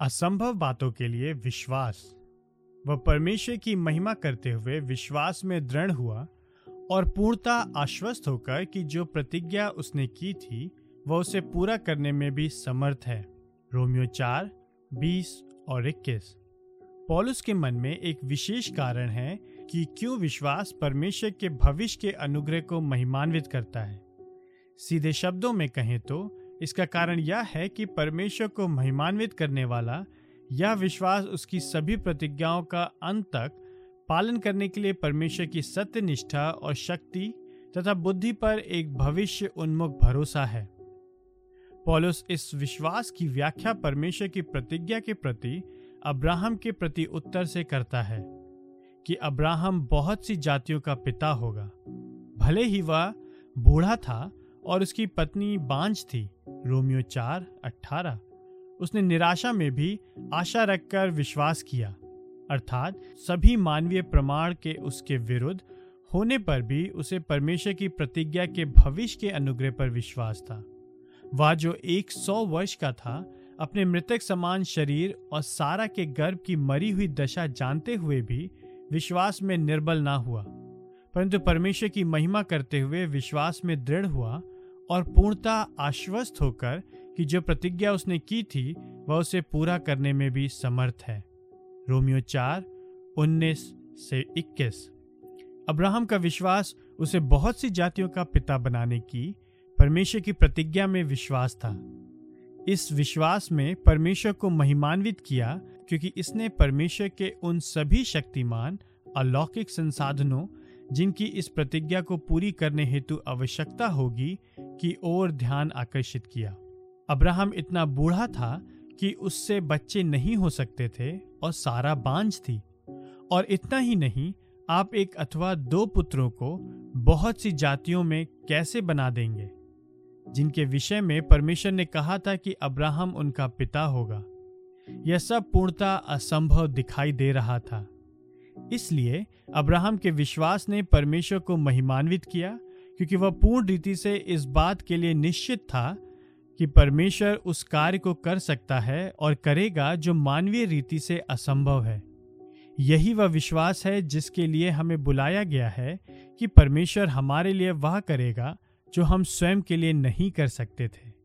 असंभव बातों के लिए विश्वास। वह परमेश्वर की महिमा करते हुए विश्वास में दृढ़ हुआ और पूर्णता आश्वस्त होकर कि जो प्रतिज्ञा उसने की थी, वह उसे पूरा करने में भी समर्थ है। रोमियो चार, बीस और इक्कीस। पॉलुस के मन में एक विशेष कारण है कि क्यों विश्वास परमेश्वर के भविष्य के अनुग्रह को महिमान्वित करता है। सीधे शब्दों में कहें तो इसका कारण यह है कि परमेश्वर को महिमान्वित करने वाला, यह विश्वास उसकी सभी प्रतिज्ञाओं का अंत तक पालन करने के लिए परमेश्वर की सत्य निष्ठा और शक्ति तथा बुद्धि पर एक भविष्य उन्मुख भरोसा है। पॉलुस इस विश्वास की व्याख्या परमेश्वर की प्रतिज्ञा के प्रति अब्राहम के प्रति उत्तर से करता है कि अब्राहम बहुत सी जातियों का पिता होगा। भले ही वह बूढ़ा था और उसकी पत्नी बांझ थी रोमियो चार अठारह उसने निराशा में भी आशा रखकर विश्वास किया। अर्थात सभी मानवीय प्रमाण के उसके विरुद्ध होने पर भी उसे परमेश्वर की प्रतिज्ञा के भविष्य के अनुग्रह पर विश्वास था। वह जो एक सौ वर्ष का था, अपने मृतक समान शरीर और सारा के गर्भ की मरी हुई दशा जानते हुए भी विश्वास में निर्बल ना हुआ। परंतु परमेश्वर की महिमा करते हुए विश्वास में दृढ़ हुआ और पूर्णता आश्वस्त होकर कि जो प्रतिज्ञा उसने की थी, वह उसे पूरा करने में भी समर्थ है। रोमियो चार, उन्नीस से इक्कीस। अब्राहम का विश्वास उसे बहुत सी जातियों का पिता बनाने की, परमेश्वर की प्रतिज्ञा में विश्वास था। इस विश्वास में परमेश्वर को महिमान्वित किया क्योंकि इसने परमेश्वर के उन सभी शक्तिमान, अलौकिक संसाधनों, जिनकी इस प्रतिज्ञा को पूरी करने हेतु आवश्यकता होगी की ओर ध्यान आकर्षित किया। अब्राहम इतना बूढ़ा था कि उससे बच्चे नहीं हो सकते थे और सारा बांझ थी। और इतना ही नहीं, आप एक अथवा दो पुत्रों को बहुत सी जातियों में कैसे बना देंगे? जिनके विषय में परमेश्वर ने कहा था कि अब्राहम उनका पिता होगा। यह सब पूर्णता असंभव दिखाई दे रहा था। इसलिए अब्राहम के विश्वास ने परमेश्वर को महिमान्वित किया क्योंकि वह पूर्ण रीति से इस बात के लिए निश्चित था कि परमेश्वर उस कार्य को कर सकता है और करेगा जो मानवीय रीति से असंभव है। यही वह विश्वास है जिसके लिए हमें बुलाया गया है कि परमेश्वर हमारे लिए वह करेगा जो हम स्वयं के लिए नहीं कर सकते थे।